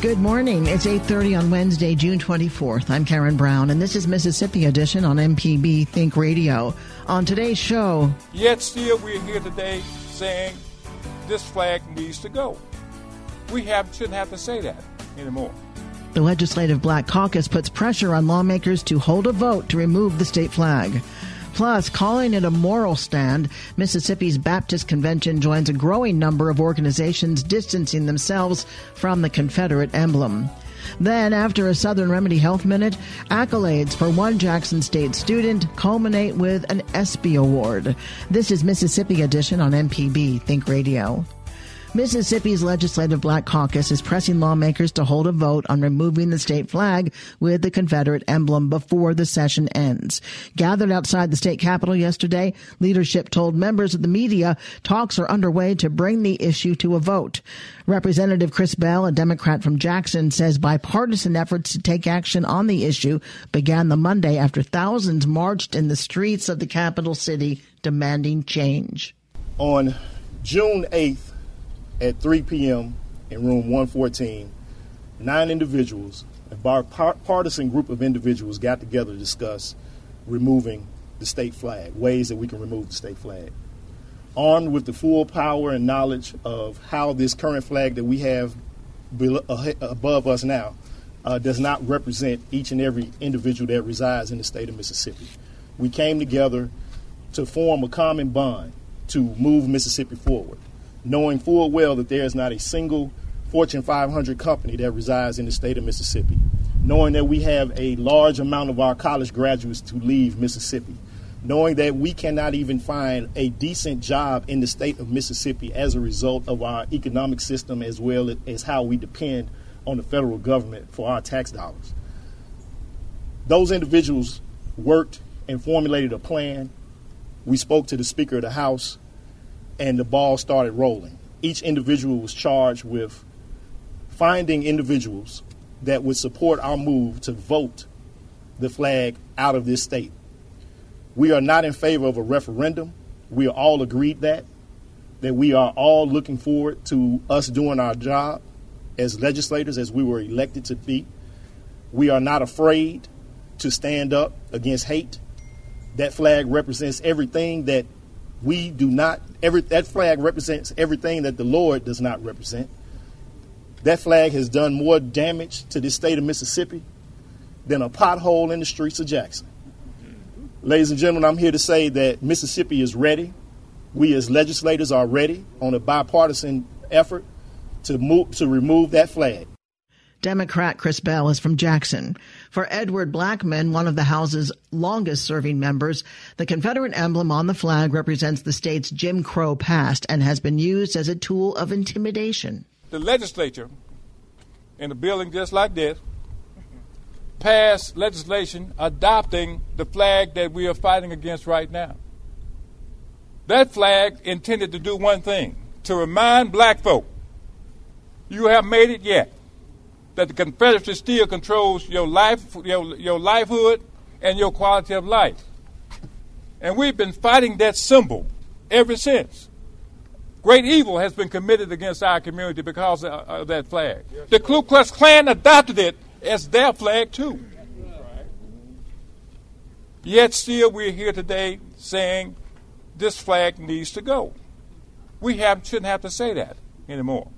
Good morning. It's 8:30 on Wednesday, June 24th. I'm Karen Brown and this is Mississippi Edition on MPB Think Radio. On today's show, yet still we're here today saying this flag needs to go. We have shouldn't have to say that anymore. The Legislative Black Caucus puts pressure on lawmakers to hold a vote to remove the state flag. Plus, calling it a moral stand, Mississippi's Baptist Convention joins a growing number of organizations distancing themselves from the Confederate emblem. Then, after a Southern Remedy Health Minute, accolades for one Jackson State student culminate with an ESPY Award. This is Mississippi Edition on MPB Think Radio. Mississippi's Legislative Black Caucus is pressing lawmakers to hold a vote on removing the state flag with the Confederate emblem before the session ends. Gathered outside the state capitol yesterday, leadership told members of the media talks are underway to bring the issue to a vote. Representative Chris Bell, a Democrat from Jackson, says bipartisan efforts to take action on the issue began the Monday after thousands marched in the streets of the capital city demanding change. On June 8th, at 3 p.m. in room 114, nine individuals, a bipartisan group of individuals, got together to discuss removing the state flag, ways that we can remove the state flag. Armed with the full power and knowledge of how this current flag that we have above us now uh, does not represent each and every individual that resides in the state of Mississippi. We came together to form a common bond to move Mississippi forward knowing full well that there is not a single Fortune 500 company that resides in the state of Mississippi, knowing that we have a large amount of our college graduates to leave Mississippi, knowing that we cannot even find a decent job in the state of Mississippi as a result of our economic system as well as how we depend on the federal government for our tax dollars. Those individuals worked and formulated a plan. We spoke to the Speaker of the House and the ball started rolling. Each individual was charged with finding individuals that would support our move to vote the flag out of this state. We are not in favor of a referendum. We are all agreed that that we are all looking forward to us doing our job as legislators as we were elected to be. We are not afraid to stand up against hate. That flag represents everything that we do not every that flag represents everything that the Lord does not represent. That flag has done more damage to the state of Mississippi than a pothole in the streets of Jackson. Ladies and gentlemen, I'm here to say that Mississippi is ready. We as legislators are ready on a bipartisan effort to move to remove that flag. Democrat Chris Bell is from Jackson. For Edward Blackmon, one of the House's longest serving members, the Confederate emblem on the flag represents the state's Jim Crow past and has been used as a tool of intimidation. The legislature, in a building just like this, passed legislation adopting the flag that we are fighting against right now. That flag intended to do one thing to remind black folk you have made it yet that the Confederacy still controls your life, your, your livelihood, and your quality of life. And we've been fighting that symbol ever since. Great evil has been committed against our community because of, of that flag. The Ku Klux Klan adopted it as their flag, too. Yet still, we're here today saying this flag needs to go. We have, shouldn't have to say that anymore.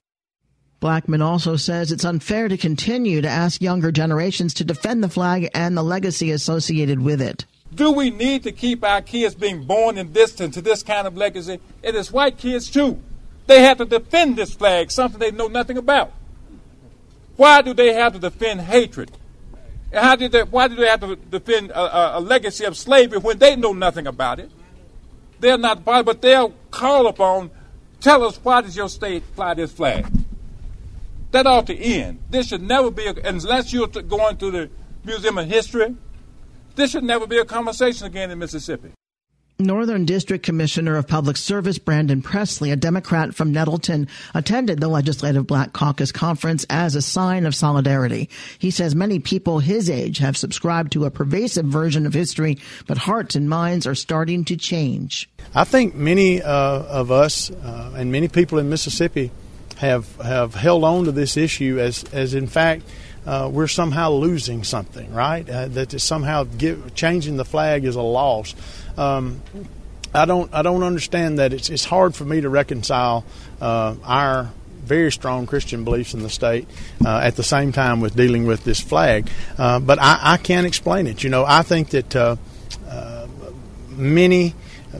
Blackmon also says it's unfair to continue to ask younger generations to defend the flag and the legacy associated with it. Do we need to keep our kids being born in this into this kind of legacy? It is white kids too. They have to defend this flag, something they know nothing about. Why do they have to defend hatred? How did they, why do they have to defend a, a, legacy of slavery when they know nothing about it? They're not but they'll call upon Tell us why does your state fly this flag? That ought to end. This should never be, a, unless you're going to the Museum of History, this should never be a conversation again in Mississippi. Northern District Commissioner of Public Service Brandon Presley, a Democrat from Nettleton, attended the Legislative Black Caucus conference as a sign of solidarity. He says many people his age have subscribed to a pervasive version of history, but hearts and minds are starting to change. I think many uh, of us uh, and many people in Mississippi have have held on to this issue as as in fact uh, we're somehow losing something, right? Uh, that is somehow changing the flag is a loss. Um, I don't I don't understand that. It's it's hard for me to reconcile uh, our very strong Christian beliefs in the state uh, at the same time with dealing with this flag. Uh, but I, I, can't explain it. You know, I think that uh, uh, many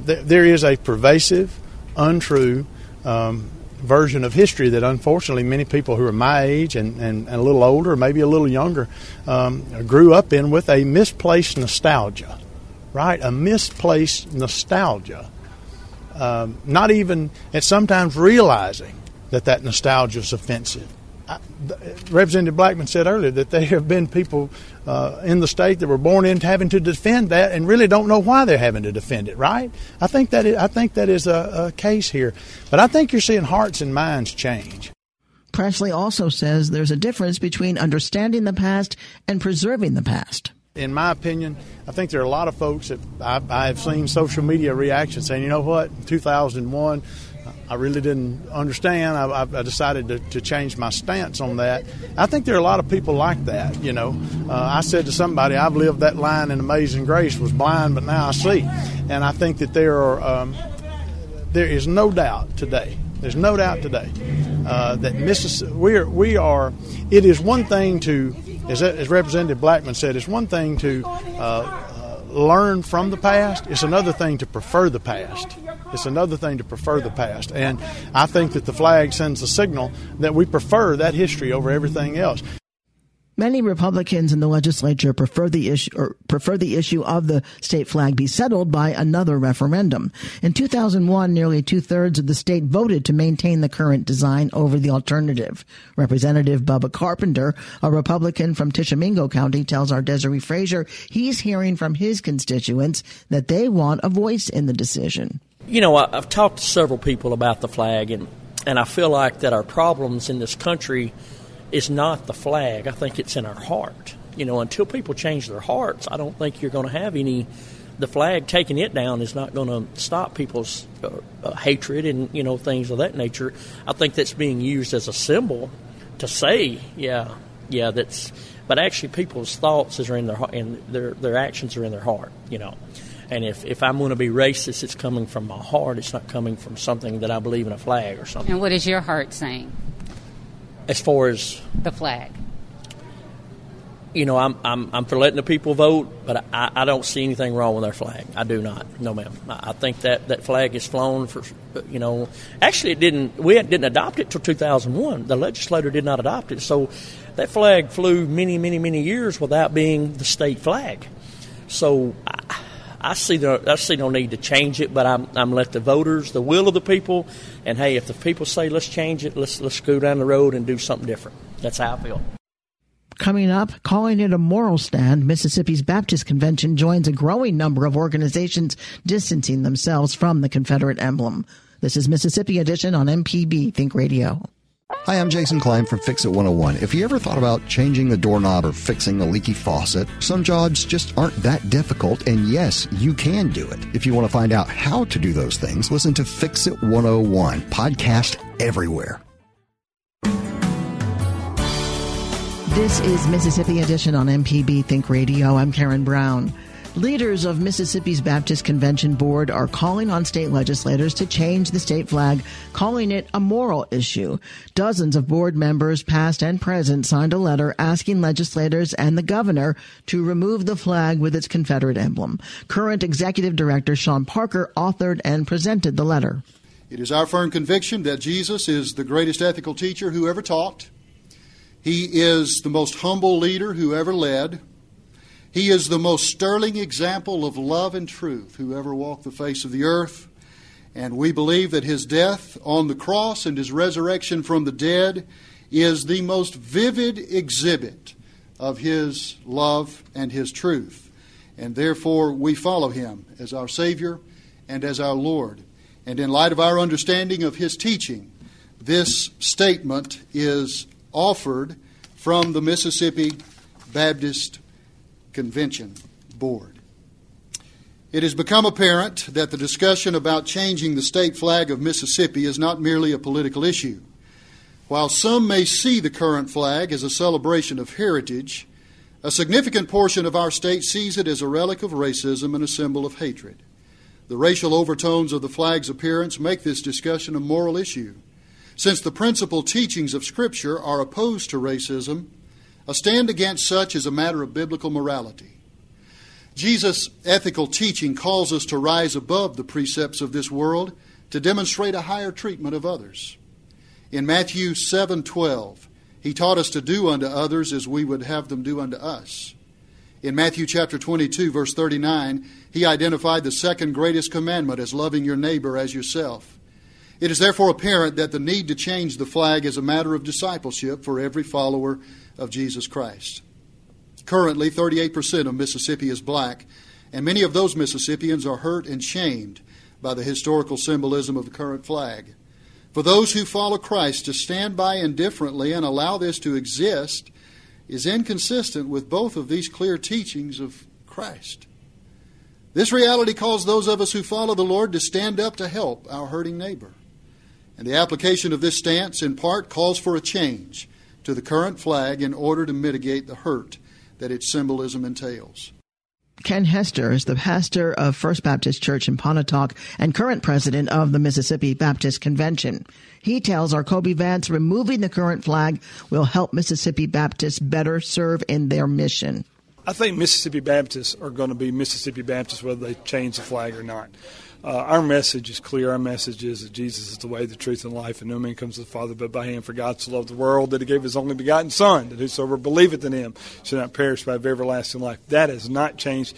th- there is a pervasive, untrue. Um, version of history that unfortunately many people who are my age and, and, and a little older, maybe a little younger, um, grew up in with a misplaced nostalgia right? A misplaced nostalgia. Um, not even, and sometimes realizing that that nostalgia is offensive. I, Representative Blackmon said earlier that there have been people uh, in the state that were born into having to defend that and really don't know why they're having to defend it. Right? I think that is, I think that is a, a case here, but I think you're seeing hearts and minds change. Presley also says there's a difference between understanding the past and preserving the past in my opinion, I think there are a lot of folks that I, have seen social media reactions saying, you know what, in 2001, I really didn't understand. I, I decided to, to, change my stance on that. I think there are a lot of people like that. You know, uh, I said to somebody, "I've lived that line in Amazing Grace, was blind, but now I see," and I think that there are um, there is no doubt today. There's no doubt today uh, that Mississippi. We are. We are. It is one thing to as, as Representative Blackmon said, it's one thing to uh, uh, learn from the past, it's another thing to prefer the past. It's another thing to prefer the past. And I think that the flag sends a signal that we prefer that history over everything else. Many Republicans in the legislature prefer the issue or prefer the issue of the state flag be settled by another referendum. In 2001, nearly two thirds of the state voted to maintain the current design over the alternative. Representative Bubba Carpenter, a Republican from Tishomingo County, tells our Desare Frazier he's hearing from his constituents that they want a voice in the decision. You know, I've talked to several people about the flag, and and I feel like that our problems in this country is not the flag. I think it's in our heart. You know, until people change their hearts, I don't think you're going to have any. The flag taking it down is not going to stop people's uh, uh, hatred and you know things of that nature. I think that's being used as a symbol to say, yeah, yeah, that's. But actually, people's thoughts are in their heart, and their their actions are in their heart. You know. And if, if I'm going to be racist, it's coming from my heart. It's not coming from something that I believe in a flag or something. And what is your heart saying? as far as the flag. You know, I'm I'm I'm for letting the people vote, but I, I don't see anything wrong with our flag. I do not. No, ma'am. I think that that flag is flown for. You know, actually, it didn't. We didn't adopt it till 2001. The legislator did not adopt it, so that flag flew many, many, many years without being the state flag. So. I, see no, I see no need to change it, but I'm, I'm let the voters, the will of the people, and hey, if the people say let's change it, let's let's go down the road and do something different. That's how I feel. Coming up, calling it a moral stand, Mississippi's Baptist Convention joins a growing number of organizations distancing themselves from the Confederate emblem. This is Mississippi Edition on MPB Think Radio. Hi, I'm Jason Klein from Fix It 101. If you ever thought about changing the doorknob or fixing a leaky faucet, some jobs just aren't that difficult, and yes, you can do it. If you want to find out how to do those things, listen to Fix It 101, podcast everywhere. This is Mississippi Edition on MPB Think Radio. I'm Karen Brown. Leaders of Mississippi's Baptist Convention Board are calling on state legislators to change the state flag, calling it a moral issue. Dozens of board members, past and present, signed a letter asking legislators and the governor to remove the flag with its Confederate emblem. Current executive director Shawn Parker authored and presented the letter. It is our firm conviction that Jesus is the greatest ethical teacher who ever taught. He is the most humble leader who ever led. He is the most sterling example of love and truth who ever walked the face of the earth. And we believe that his death on the cross and his resurrection from the dead is the most vivid exhibit of his love and his truth. And therefore, we follow him as our Savior and as our Lord. And in light of our understanding of his teaching, this statement is offered from the Mississippi Baptist Convention Board. It has become apparent that the discussion about changing the state flag of Mississippi is not merely a political issue. While some may see the current flag as a celebration of heritage, a significant portion of our state sees it as a relic of racism and a symbol of hatred. The racial overtones of the flag's appearance make this discussion a moral issue. Since the principal teachings of Scripture are opposed to racism, a stand against such is a matter of biblical morality. Jesus' ethical teaching calls us to rise above the precepts of this world to demonstrate a higher treatment of others. In Matthew 7:12, he taught us to do unto others as we would have them do unto us. In Matthew chapter 22 verse 39, he identified the second greatest commandment as loving your neighbor as yourself. It is therefore apparent that the need to change the flag is a matter of discipleship for every follower of Jesus Christ. Currently, 38% of Mississippi is black, and many of those Mississippians are hurt and shamed by the historical symbolism of the current flag. For those who follow Christ to stand by indifferently and allow this to exist is inconsistent with both of these clear teachings of Christ. This reality calls those of us who follow the Lord to stand up to help our hurting neighbor. And the application of this stance, in part, calls for a change to the current flag in order to mitigate the hurt that its symbolism entails. Ken Hester is the pastor of First Baptist Church in Pontotoc and current president of the Mississippi Baptist Convention. He tells our Kobee Vance removing the current flag will help Mississippi Baptists better serve in their mission. I think Mississippi Baptists are going to be Mississippi Baptists whether they change the flag or not. Uh, our message is clear. Our message is that Jesus is the way, the truth, and life, and no man comes to the Father but by him. For God so loved the world that he gave his only begotten Son, that whosoever believeth in him shall not perish but have everlasting life. That has not changed.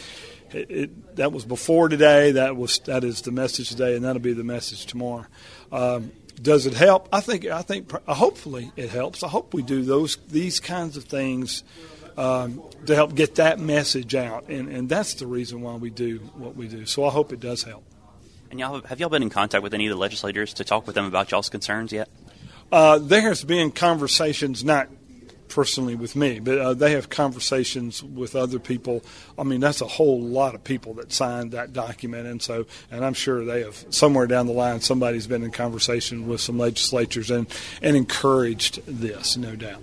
It, it, that was before today. That was that is the message today, and that'll be the message tomorrow. Um, does it help? I think. I think. Hopefully, it helps. I hope we do those these kinds of things. Um, to help get that message out, and, and that's the reason why we do what we do. So I hope it does help. And y'all have y'all been in contact with any of the legislators to talk with them about y'all's concerns yet? Uh, there has been conversations, not personally with me, but uh, they have conversations with other people. I mean, that's a whole lot of people that signed that document, and so, and I'm sure they have somewhere down the line somebody's been in conversation with some legislatures and and encouraged this, no doubt.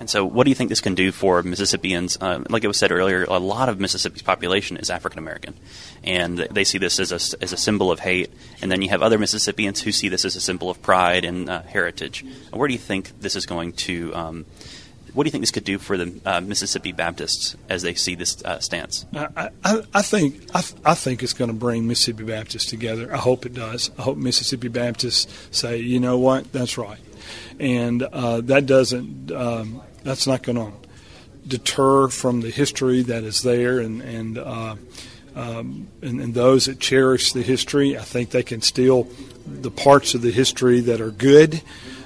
And so, what do you think this can do for Mississippians? Uh, like it was said earlier, a lot of Mississippi's population is African American, and they see this as a, as a symbol of hate. And then you have other Mississippians who see this as a symbol of pride and uh, heritage. Where do you think this is going to? Um, what do you think this could do for the uh, Mississippi Baptists as they see this uh, stance? I, I, I think I, I, think it's going to bring Mississippi Baptists together. I hope it does. I hope Mississippi Baptists say, you know what, that's right, and uh, that doesn't um, that's not going to deter from the history that is there and and, uh, um, and, and those that cherish the history. I think they can steal the parts of the history that are good,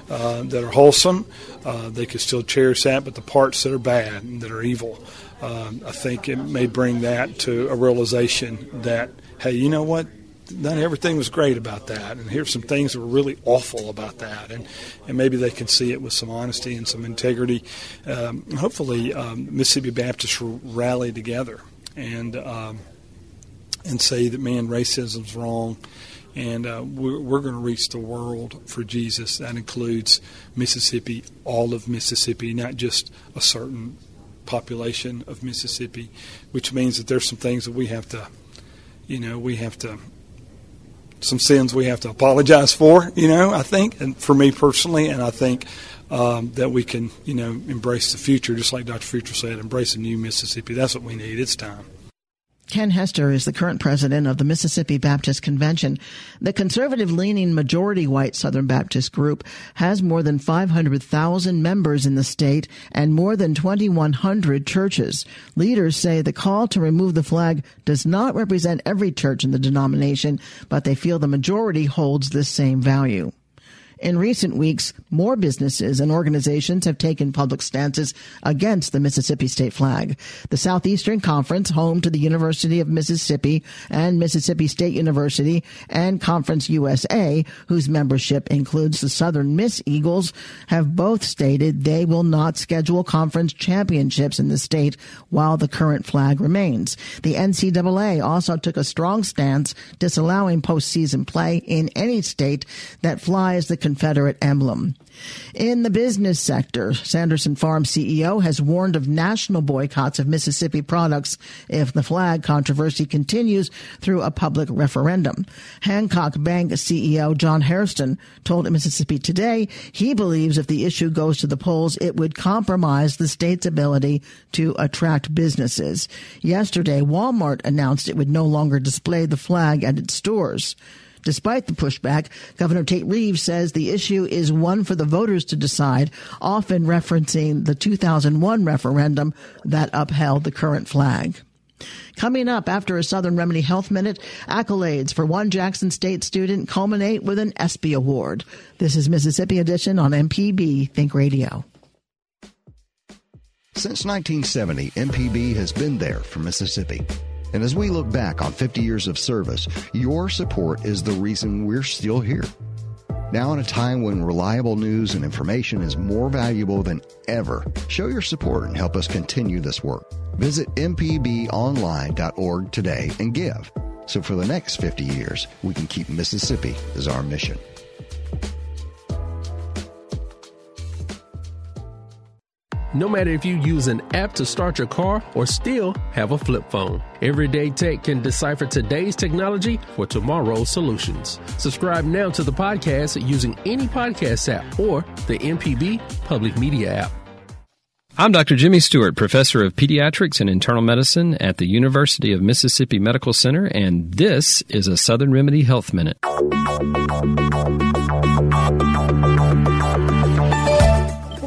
uh, that are wholesome. Uh, they can still cherish that, but the parts that are bad and that are evil, um, I think it may bring that to a realization that hey, you know what? Not everything was great about that, and here's some things that were really awful about that, and and maybe they can see it with some honesty and some integrity. Um, hopefully, um, Mississippi Baptists will rally together and um, and say that man, racism's wrong, and uh, we're, we're going to reach the world for Jesus. That includes Mississippi, all of Mississippi, not just a certain population of Mississippi, which means that there's some things that we have to, you know, we have to some sins we have to apologize for, you know, I think, and for me personally, and I think um, that we can, you know, embrace the future, just like Dr. Futral said, embrace a new Mississippi. That's what we need. It's time. Ken Hester is the current president of the Mississippi Baptist Convention. The conservative leaning majority white Southern Baptist group has more than 500,000 members in the state and more than 2,100 churches. Leaders say the call to remove the flag does not represent every church in the denomination, but they feel the majority holds this same value. In recent weeks, more businesses and organizations have taken public stances against the Mississippi state flag. The Southeastern Conference, home to the University of Mississippi and Mississippi State University, and Conference USA, whose membership includes the Southern Miss Eagles, have both stated they will not schedule conference championships in the state while the current flag remains. The NCAA also took a strong stance disallowing postseason play in any state that flies the Confederate emblem. In the business sector, Sanderson Farm CEO has warned of national boycotts of Mississippi products if the flag controversy continues through a public referendum. Hancock Bank CEO John Hairston told Mississippi Today he believes if the issue goes to the polls, it would compromise the state's ability to attract businesses. Yesterday, Walmart announced it would no longer display the flag at its stores. Despite the pushback, Governor Tate Reeves says the issue is one for the voters to decide, often referencing the 2001 referendum that upheld the current flag. Coming up after a Southern Remedy Health Minute, accolades for one Jackson State student culminate with an ESPY Award. This is Mississippi Edition on MPB Think Radio. Since 1970, MPB has been there for Mississippi. And as we look back on 50 years of service, your support is the reason we're still here. Now, in a time when reliable news and information is more valuable than ever, show your support and help us continue this work. Visit mpbonline.org today and give. So for the next 50 years, we can keep Mississippi as our mission. No matter if you use an app to start your car or still have a flip phone. Everyday Tech can decipher today's technology for tomorrow's solutions. Subscribe now to the podcast using any podcast app or the MPB Public Media app. I'm Dr. Jimmy Stewart, professor of pediatrics and internal medicine at the University of Mississippi Medical Center, and this is a Southern Remedy Health Minute.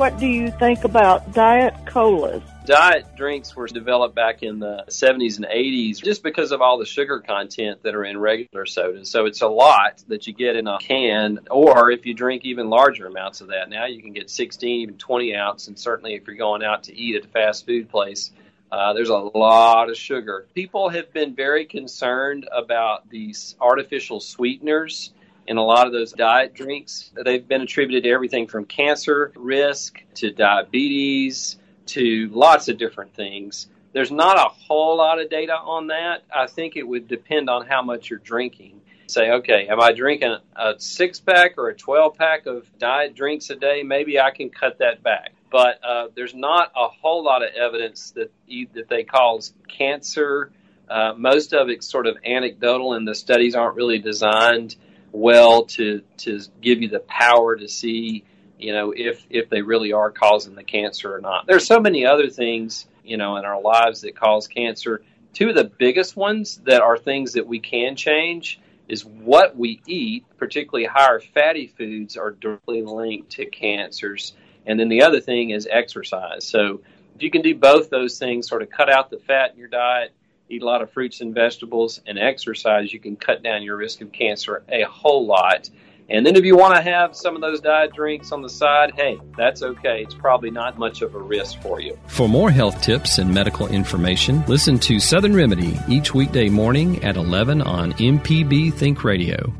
What do you think about diet colas? Diet drinks were developed back in the 70s and 80s just because of all the sugar content that are in regular sodas. So it's a lot that you get in a can, or if you drink even larger amounts of that, now you can get 16, even 20 ounce. And certainly if you're going out to eat at a fast food place, uh, there's a lot of sugar. People have been very concerned about these artificial sweeteners in a lot of those diet drinks. They've been attributed to everything from cancer risk to diabetes to lots of different things. There's not a whole lot of data on that. I think it would depend on how much you're drinking. Say, okay, am I drinking a six pack or a 12 pack of diet drinks a day? Maybe I can cut that back. But uh, there's not a whole lot of evidence that, that they cause cancer. Uh, most of it's sort of anecdotal, and the studies aren't really designed well to to give you the power to see you know if if they really are causing the cancer or not. There's so many other things you know in our lives that cause cancer. Two of the biggest ones that are things that we can change is what we eat, particularly higher fatty foods, are directly linked to cancers. And then the other thing is exercise. So if you can do both those things, sort of cut out the fat in your diet eat a lot of fruits and vegetables, and exercise, you can cut down your risk of cancer a whole lot. And then if you want to have some of those diet drinks on the side, hey, that's okay. It's probably not much of a risk for you. For more health tips and medical information, listen to Southern Remedy each weekday morning at 11 on MPB Think Radio.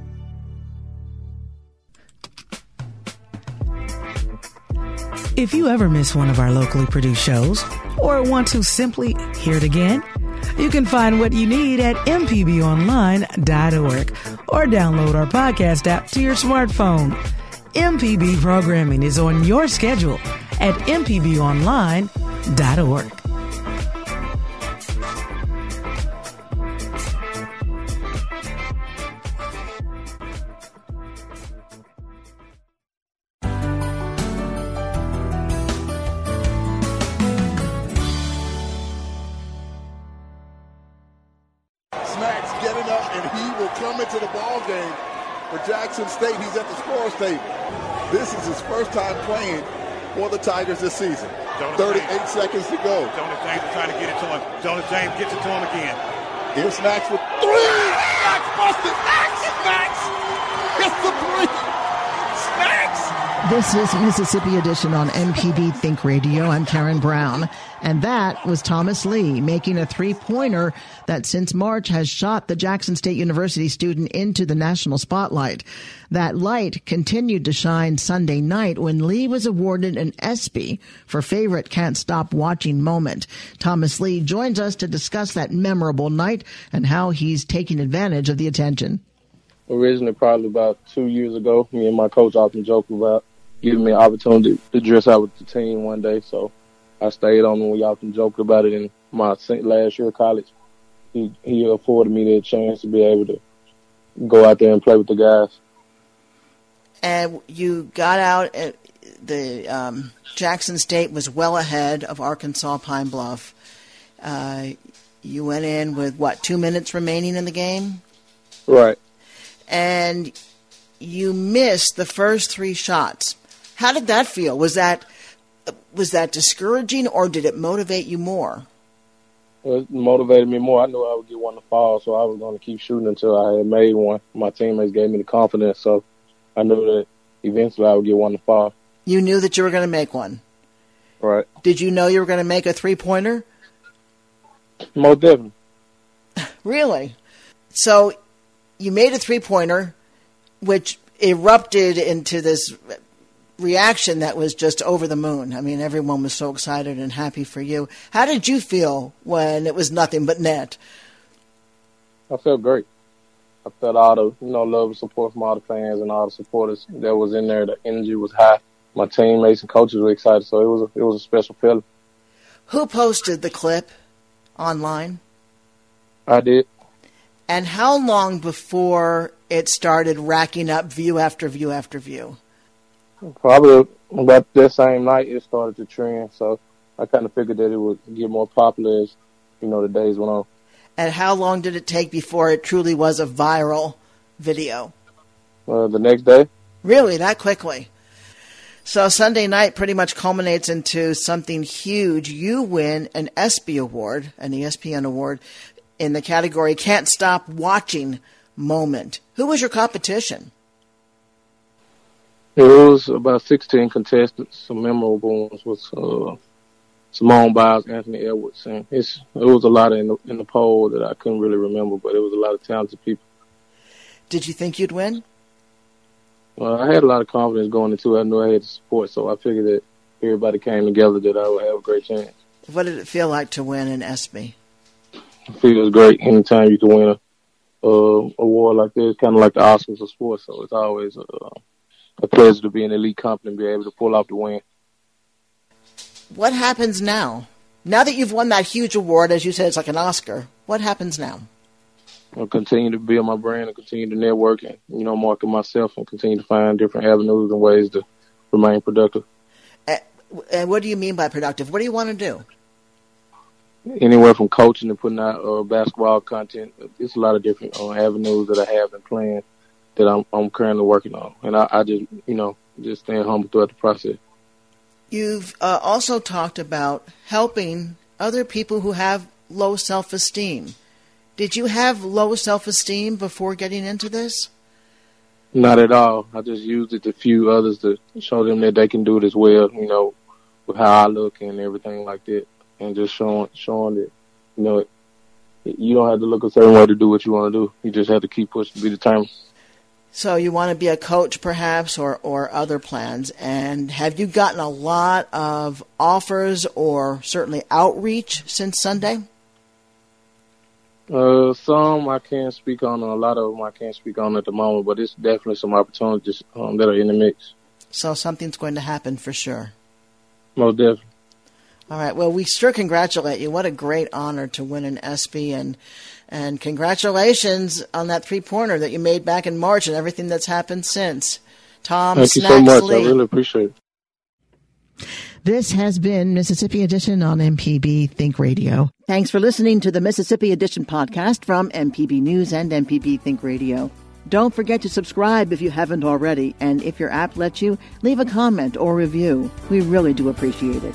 If you ever miss one of our locally produced shows or want to simply hear it again, you can find what you need at mpbonline.org or download our podcast app to your smartphone. MPB programming is on your schedule at mpbonline.org. into the ball game for Jackson State. He's at the scores table. This is his first time playing for the Tigers this season. Jonas 38 James. seconds to go. Jonah James is trying to get it to him. Jonah James gets it to him again. Here's Snacks with three. Snacks busted. Snacks. Snacks. It's the three. This is Mississippi Edition on MPB Think Radio. I'm Karen Brown. And that was Thomas Lee making a three pointer that since March has shot the Jackson State University student into the national spotlight. That light continued to shine Sunday night when Lee was awarded an ESPY for favorite can't stop watching moment. Thomas Lee joins us to discuss that memorable night and how he's taking advantage of the attention. originally probably about two years ago. Me and my coach often joke about giving me an opportunity to dress out with the team one day. So I stayed on and we often joked about it in my last year of college. He he afforded me the chance to be able to go out there and play with the guys. and you got out at the um, Jackson State was well ahead of Arkansas Pine Bluff. Uh, you went in with what two minutes remaining in the game, Right. and you missed the first three shots. How did that feel? Was that was that discouraging, or did it motivate you more? It motivated me more. I knew I would get one to fall, so I was going to keep shooting until I had made one. My teammates gave me the confidence, so I knew that eventually I would get one to fall. You knew that you were going to make one. Right. Did you know you were going to make a three pointer? Most definitely. Really? So you made a three pointer, which erupted into this reaction that was just over the moon. I mean, everyone was so excited and happy for you. How did you feel when it was nothing but net? I felt great. I felt all the you know love and support from all the fans and all the supporters that was in there. The energy was high. My teammates and coaches were excited, so it was a, it was a special feeling. Who posted the clip online? I did. And how long before it started racking up view after view after view? Probably about that same night it started to trend, so I kind of figured that it would get more popular as you know the days went on. And how long did it take before it truly was a viral video? Uh, the next day, Really, that quickly? So Sunday night pretty much culminates into something huge. You win an ESPY award, an ESPN award, in the category "Can't Stop Watching" moment. Who was your competition? It was about 16 contestants. Some memorable ones was uh, Simone Biles, Anthony Edwards, and it's it was a lot in the in the poll that I couldn't really remember, but it was a lot of talented people. Did you think you'd win? Well, I had a lot of confidence going into it. I knew I had the support, so I figured that everybody came together that I would have a great chance. What did it feel like to win an ESPY? It feels great anytime you can win a uh, award like this, kind of like the Oscars of sports. So it's always a, a pleasure to be an elite company and be able to pull off the win. What happens now? Now that you've won that huge award, as you said, it's like an Oscar. What happens now? I'll continue to build my brand and continue to network and you know market myself and continue to find different avenues and ways to remain productive. And what do you mean by productive? What do you want to do? Anywhere from coaching to putting out uh, basketball content, it's a lot of different uh, avenues that I have and planned that I'm, I'm currently working on, and I, I just you know just staying humble throughout the process. You've uh, also talked about helping other people who have low self esteem. Did you have low self esteem before getting into this? Not at all. I just used it to few others to show them that they can do it as well. You know, with how I look and everything like that, and just showing showing that you know you don't have to look a certain way to do what you want to do. You just have to keep pushing, be determined. So you want to be a coach, perhaps, or or other plans. And have you gotten a lot of offers or certainly outreach since Sunday? Uh, some I can't speak on. A lot of them I can't speak on at the moment, but it's definitely some opportunities um, that are in the mix. So something's going to happen for sure. Most definitely. All right. Well, we sure congratulate you. What a great honor to win an ESPY, and and congratulations on that three pointer that you made back in March and everything that's happened since. Tom Thank you so much. Lee. I really appreciate it. This has been Mississippi Edition on MPB Think Radio. Thanks for listening to the Mississippi Edition podcast from MPB News and MPB Think Radio. Don't forget to subscribe if you haven't already, and if your app lets you, leave a comment or review. We really do appreciate it.